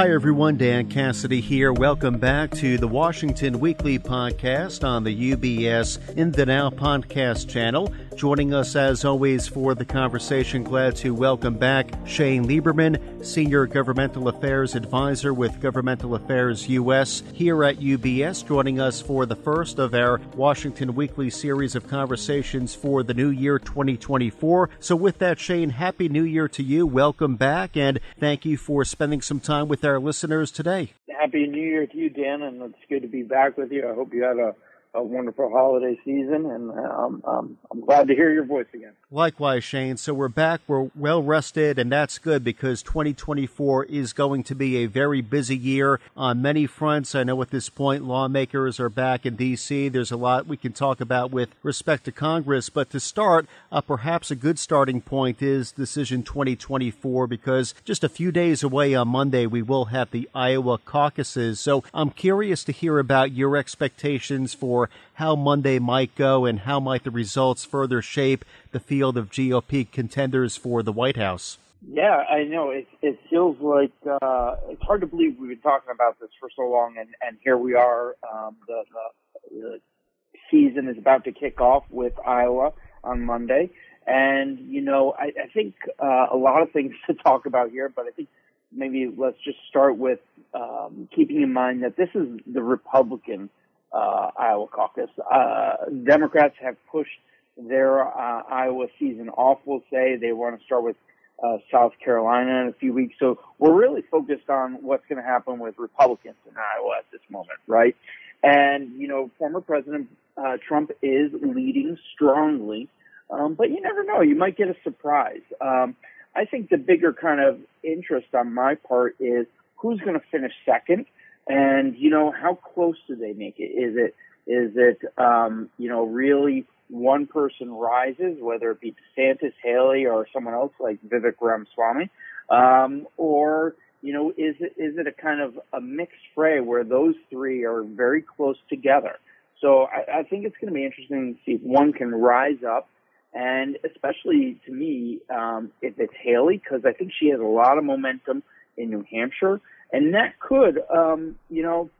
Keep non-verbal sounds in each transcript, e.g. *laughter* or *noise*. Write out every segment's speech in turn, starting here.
Hi, everyone. Dan Cassidy here. Welcome back to the Washington Weekly Podcast on the UBS In the Now podcast channel. Joining us, as always, for the conversation, glad to welcome back Shane Lieberman, Senior Governmental Affairs Advisor with Governmental Affairs US here at UBS, joining us for the first of our Washington Weekly series of conversations for the new year 2024. So, with that, Shane, Happy New Year to you. Welcome back, and thank you for spending some time with our listeners today. Happy New Year to you, Dan, and it's good to be back with you. I hope you had a a wonderful holiday season, and um, um, I'm glad to hear your voice again. Likewise, Shane. So we're back. We're well rested, and that's good because 2024 is going to be a very busy year on many fronts. I know at this point lawmakers are back in D.C. There's a lot we can talk about with respect to Congress, but to start, uh, perhaps a good starting point is Decision 2024 because just a few days away on Monday we will have the Iowa caucuses. So I'm curious to hear about your expectations for for how Monday might go and how might the results further shape the field of GOP contenders for the White House. Yeah, I know. It, it feels like uh, it's hard to believe we've been talking about this for so long, and, and here we are. Um, the, the, the season is about to kick off with Iowa on Monday. And, you know, I, I think uh, a lot of things *laughs* to talk about here, but I think maybe let's just start with um, keeping in mind that this is the Republican uh, Iowa caucus. Uh, Democrats have pushed their uh, Iowa season off. We'll say they want to start with uh, South Carolina in a few weeks. So we're really focused on what's going to happen with Republicans in Iowa at this moment, right? And you know, former President uh, Trump is leading strongly, um, but you never know. You might get a surprise. Um, I think the bigger kind of interest on my part is who's going to finish second and, you know, how close do they make it? Is it, is it, um, you know, really one person rises, whether it be DeSantis, Haley, or someone else like Vivek Ramaswamy? Um, or, you know, is it, is it a kind of a mixed fray where those three are very close together? So I, I think it's going to be interesting to see if one can rise up and especially to me, um, if it's Haley, because I think she has a lot of momentum in New Hampshire and that could, um, you know,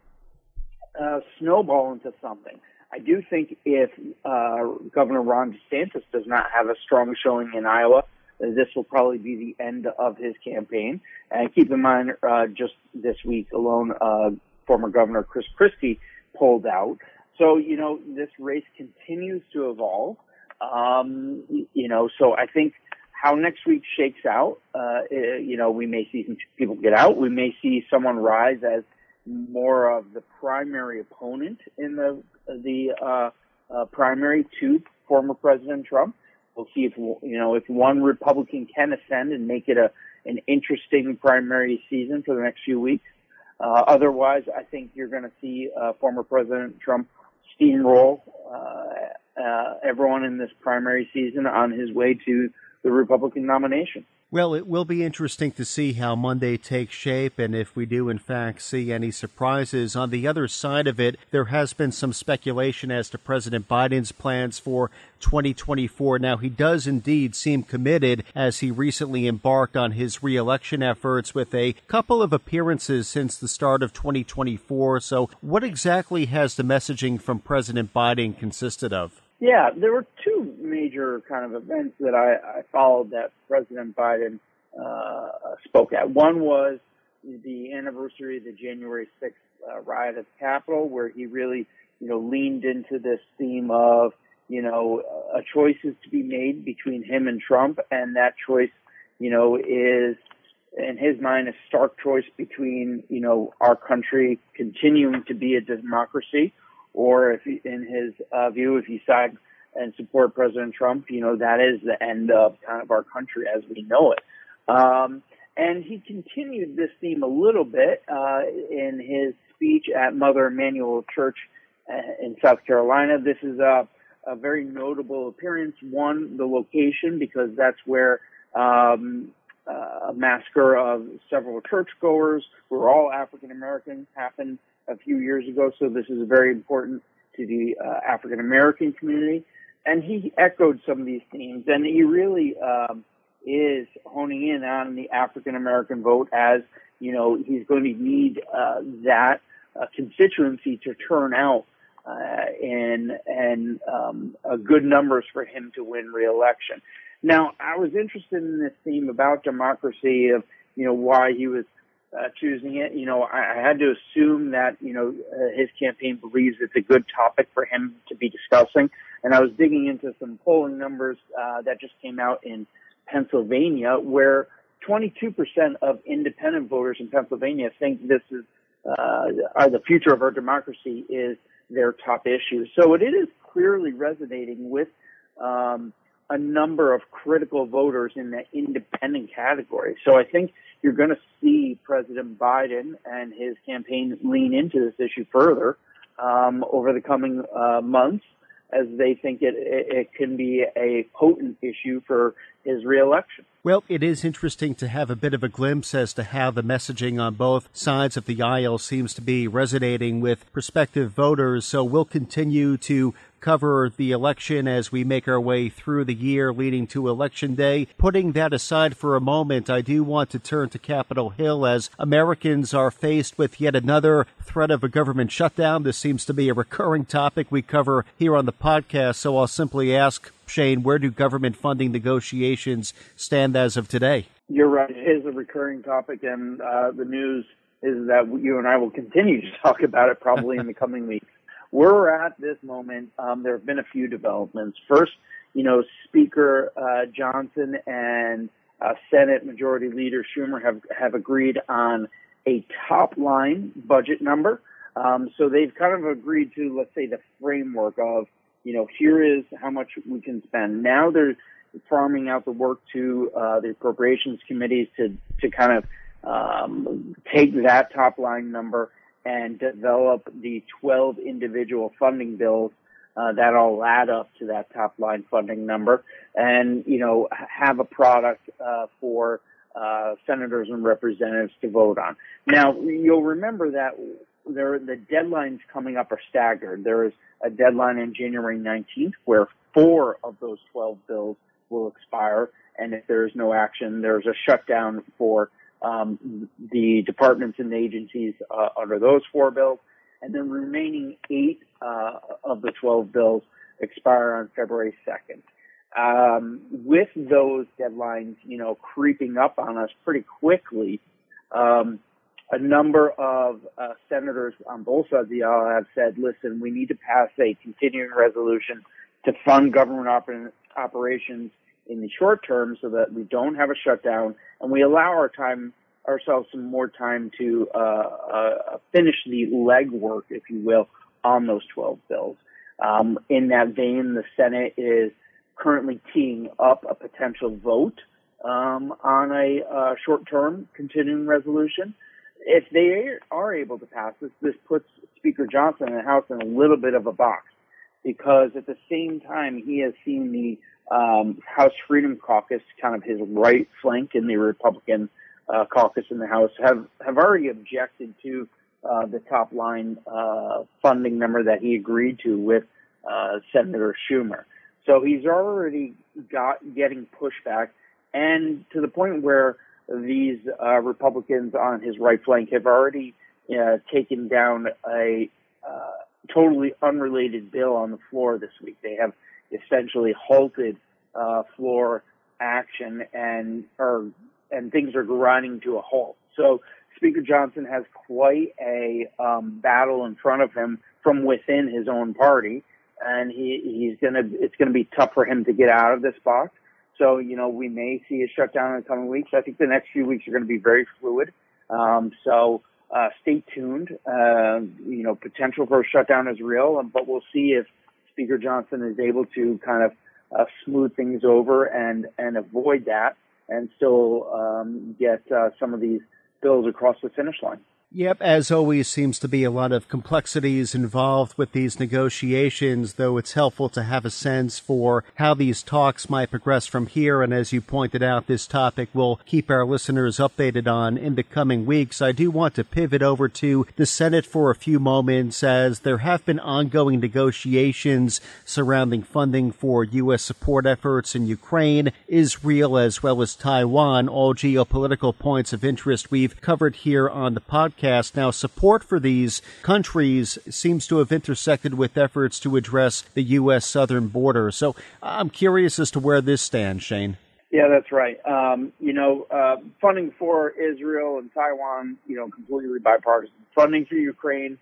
uh, snowball into something. I do think if uh, Governor Ron DeSantis does not have a strong showing in Iowa, this will probably be the end of his campaign. And keep in mind, uh, just this week alone, uh, former Governor Chris Christie pulled out. So, you know, this race continues to evolve. Um, you know, so I think how next week shakes out, uh, eh, you know, we may see some people get out. We may see someone rise as more of the primary opponent in the the uh, uh, primary to former President Trump. We'll see if you know if one Republican can ascend and make it a an interesting primary season for the next few weeks. Uh, otherwise, I think you're going to see uh, former President Trump steamroll uh, uh, everyone in this primary season on his way to the Republican nomination. Well, it will be interesting to see how Monday takes shape and if we do, in fact, see any surprises. On the other side of it, there has been some speculation as to President Biden's plans for 2024. Now, he does indeed seem committed as he recently embarked on his reelection efforts with a couple of appearances since the start of 2024. So, what exactly has the messaging from President Biden consisted of? Yeah, there were two major kind of events that I, I followed that President Biden uh, spoke at. One was the anniversary of the January 6th uh, riot at the Capitol, where he really, you know, leaned into this theme of, you know, a choice is to be made between him and Trump, and that choice, you know, is in his mind a stark choice between, you know, our country continuing to be a democracy or if he, in his uh, view, if you side and support President Trump, you know, that is the end of kind of our country as we know it. Um, and he continued this theme a little bit uh, in his speech at Mother Emanuel Church uh, in South Carolina. This is a, a very notable appearance. One, the location, because that's where um, uh, a massacre of several churchgoers who were all African Americans happened a few years ago, so this is very important to the uh, African American community. And he echoed some of these themes, and he really um, is honing in on the African American vote as you know, he's going to need uh, that uh, constituency to turn out uh, and and um, good numbers for him to win re-election. Now, I was interested in this theme about democracy of you know why he was uh, choosing it. You know, I, I had to assume that you know uh, his campaign believes it's a good topic for him to be discussing. And I was digging into some polling numbers uh, that just came out in Pennsylvania, where 22% of independent voters in Pennsylvania think this is uh, are the future of our democracy is their top issue. So it is clearly resonating with um, a number of critical voters in the independent category. So I think you're going to see President Biden and his campaign lean into this issue further um, over the coming uh, months as they think it, it, it can be a potent issue for his reelection. Well, it is interesting to have a bit of a glimpse as to how the messaging on both sides of the aisle seems to be resonating with prospective voters. So we'll continue to cover the election as we make our way through the year leading to election day. Putting that aside for a moment, I do want to turn to Capitol Hill as Americans are faced with yet another threat of a government shutdown. This seems to be a recurring topic we cover here on the podcast. So I'll simply ask Shane, where do government funding negotiations stand as of today? You're right. It is a recurring topic, and uh, the news is that you and I will continue to *laughs* talk about it probably in the coming weeks. Where we're at this moment, um, there have been a few developments. First, you know, Speaker uh, Johnson and uh, Senate Majority Leader Schumer have have agreed on a top line budget number. Um, so they've kind of agreed to, let's say, the framework of, you know, here is how much we can spend. Now they're farming out the work to uh, the appropriations committees to to kind of um, take that top line number and develop the 12 individual funding bills uh, that all add up to that top line funding number, and you know have a product uh, for uh, senators and representatives to vote on. Now you'll remember that there the deadlines coming up are staggered. There is a deadline on January 19th where four of those 12 bills will expire, and if there is no action, there's a shutdown for um, the departments and agencies uh, under those four bills, and then remaining eight uh, of the 12 bills expire on February 2nd. Um, with those deadlines, you know, creeping up on us pretty quickly, um, a number of uh, senators on both sides of the aisle have said, listen, we need to pass a continuing resolution to fund government oper- operations in the short term so that we don't have a shutdown and we allow our time ourselves some more time to uh, uh, finish the legwork, if you will, on those 12 bills. Um, in that vein, the Senate is currently teeing up a potential vote um, on a uh, short-term continuing resolution. If they are able to pass this, this puts Speaker Johnson in the House in a little bit of a box because at the same time he has seen the um, House Freedom Caucus, kind of his right flank in the Republican uh, caucus in the House, have have already objected to uh, the top line uh, funding number that he agreed to with uh, Senator Schumer. So he's already got getting pushback, and to the point where these uh, Republicans on his right flank have already uh, taken down a totally unrelated bill on the floor this week. They have essentially halted uh, floor action and or and things are grinding to a halt. So Speaker Johnson has quite a um, battle in front of him from within his own party, and he he's gonna it's gonna be tough for him to get out of this box. So you know we may see a shutdown in the coming weeks. I think the next few weeks are going to be very fluid. Um, so uh, stay tuned. Uh, you know potential for a shutdown is real, but we'll see if Speaker Johnson is able to kind of uh, smooth things over and and avoid that, and still um, get uh, some of these bills across the finish line. Yep, as always, seems to be a lot of complexities involved with these negotiations, though it's helpful to have a sense for how these talks might progress from here. And as you pointed out, this topic will keep our listeners updated on in the coming weeks. I do want to pivot over to the Senate for a few moments as there have been ongoing negotiations surrounding funding for U.S. support efforts in Ukraine, Israel, as well as Taiwan, all geopolitical points of interest we've covered here on the podcast podcast. Now, support for these countries seems to have intersected with efforts to address the U.S. southern border. So I'm curious as to where this stands, Shane. Yeah, that's right. Um, you know, uh, funding for Israel and Taiwan, you know, completely bipartisan. Funding for Ukraine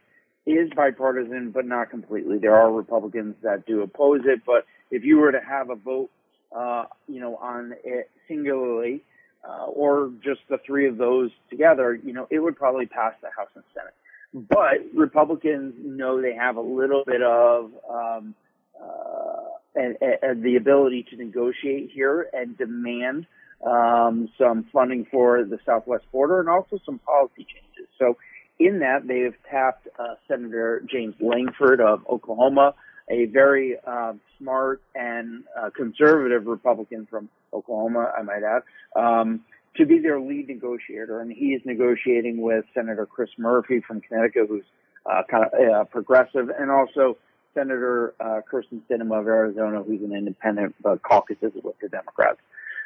is bipartisan, but not completely. There are Republicans that do oppose it, but if you were to have a vote, uh, you know, on it singularly, uh, or just the three of those together, you know, it would probably pass the House and Senate. But Republicans know they have a little bit of um, uh, and, and the ability to negotiate here and demand um, some funding for the southwest border and also some policy changes. So, in that, they have tapped uh, Senator James Lankford of Oklahoma, a very uh, smart and uh, conservative Republican from Oklahoma, I might add, um, to be their lead negotiator. And he is negotiating with Senator Chris Murphy from Connecticut, who's uh, kind of uh, progressive, and also Senator uh, Kyrsten Sinema of Arizona, who's an independent but caucuses with the Democrats.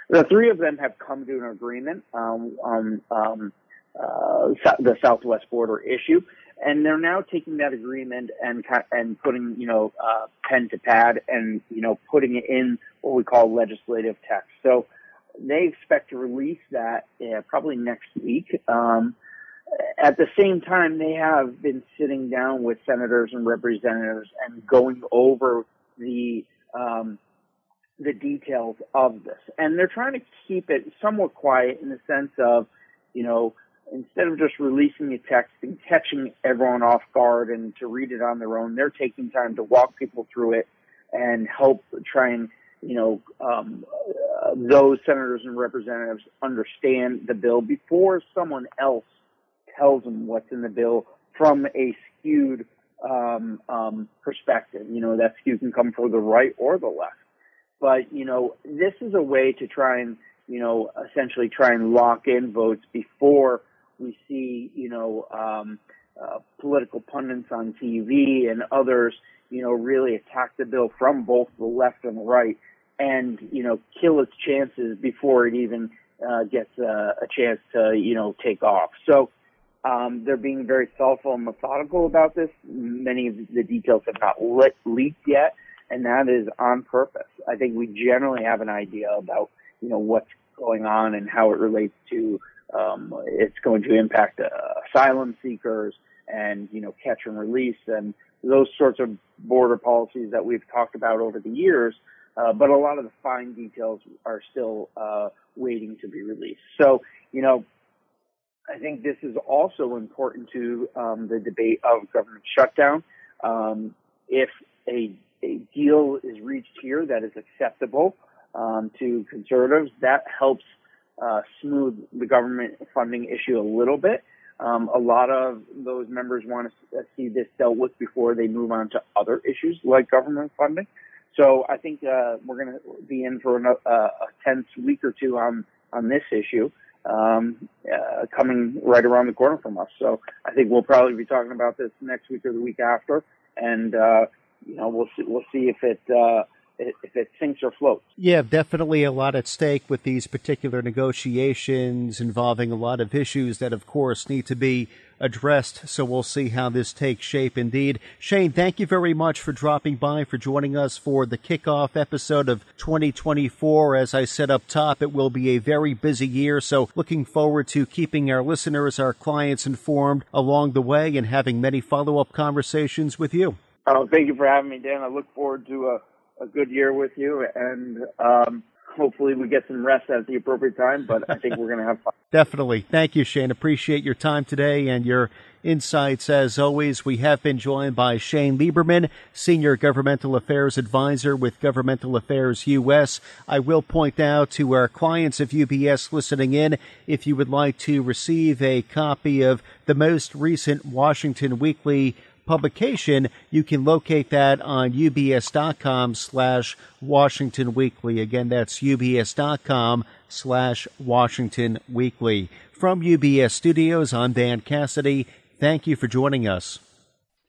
The three of them have come to an agreement um, on um, uh, the Southwest border issue and they're now taking that agreement and and putting you know uh, pen to pad and you know putting it in what we call legislative text. So they expect to release that probably next week. Um, at the same time, they have been sitting down with senators and representatives and going over the um, the details of this, and they're trying to keep it somewhat quiet in the sense of, you know, instead of just releasing a text and catching everyone off guard and to read it on their own, they're taking time to walk people through it and help try and, you know, um, uh, those senators and representatives understand the bill before someone else tells them what's in the bill from a skewed um, um, perspective. You know, that skew can come from the right or the left. But, you know, this is a way to try and, you know, essentially try and lock in votes before we see, you know, um, uh, political pundits on TV and others, you know, really attack the bill from both the left and the right and, you know, kill its chances before it even uh, gets uh, a chance to, you know, take off. So um, they're being very thoughtful and methodical about this. Many of the details have not lit, leaked yet, and that is on purpose. I think we generally have an idea about, you know, what's going on and how it relates to um, it's going to impact uh, asylum seekers and you know catch and release and those sorts of border policies that we've talked about over the years. Uh, but a lot of the fine details are still uh, waiting to be released. So you know, I think this is also important to um, the debate of government shutdown. Um, if a, a deal is reached here that is acceptable um, to conservatives, that helps uh, smooth the government funding issue a little bit. Um, a lot of those members want to uh, see this dealt with before they move on to other issues like government funding. So I think uh, we're going to be in for a, uh, a tense week or two on on this issue um, uh, coming right around the corner from us. So I think we'll probably be talking about this next week or the week after, and uh, you know we'll see, we'll see if it uh, if it sinks or floats. Yeah, definitely a lot at stake with these particular negotiations involving a lot of issues that, of course, need to be addressed. So we'll see how this takes shape indeed. Shane, thank you very much for dropping by, for joining us for the kickoff episode of 2024. As I said up top, it will be a very busy year. So looking forward to keeping our listeners, our clients informed along the way and having many follow up conversations with you. Oh, thank you for having me, Dan. I look forward to a a good year with you, and um, hopefully we get some rest at the appropriate time, but I think we're going to have fun. *laughs* Definitely. Thank you, Shane. Appreciate your time today and your insights as always. We have been joined by Shane Lieberman, Senior Governmental Affairs Advisor with Governmental Affairs US. I will point out to our clients of UBS listening in, if you would like to receive a copy of the most recent Washington Weekly publication, you can locate that on ubs.com slash Washington Weekly. Again, that's ubs.com slash Washington Weekly. From UBS Studios, I'm Dan Cassidy. Thank you for joining us.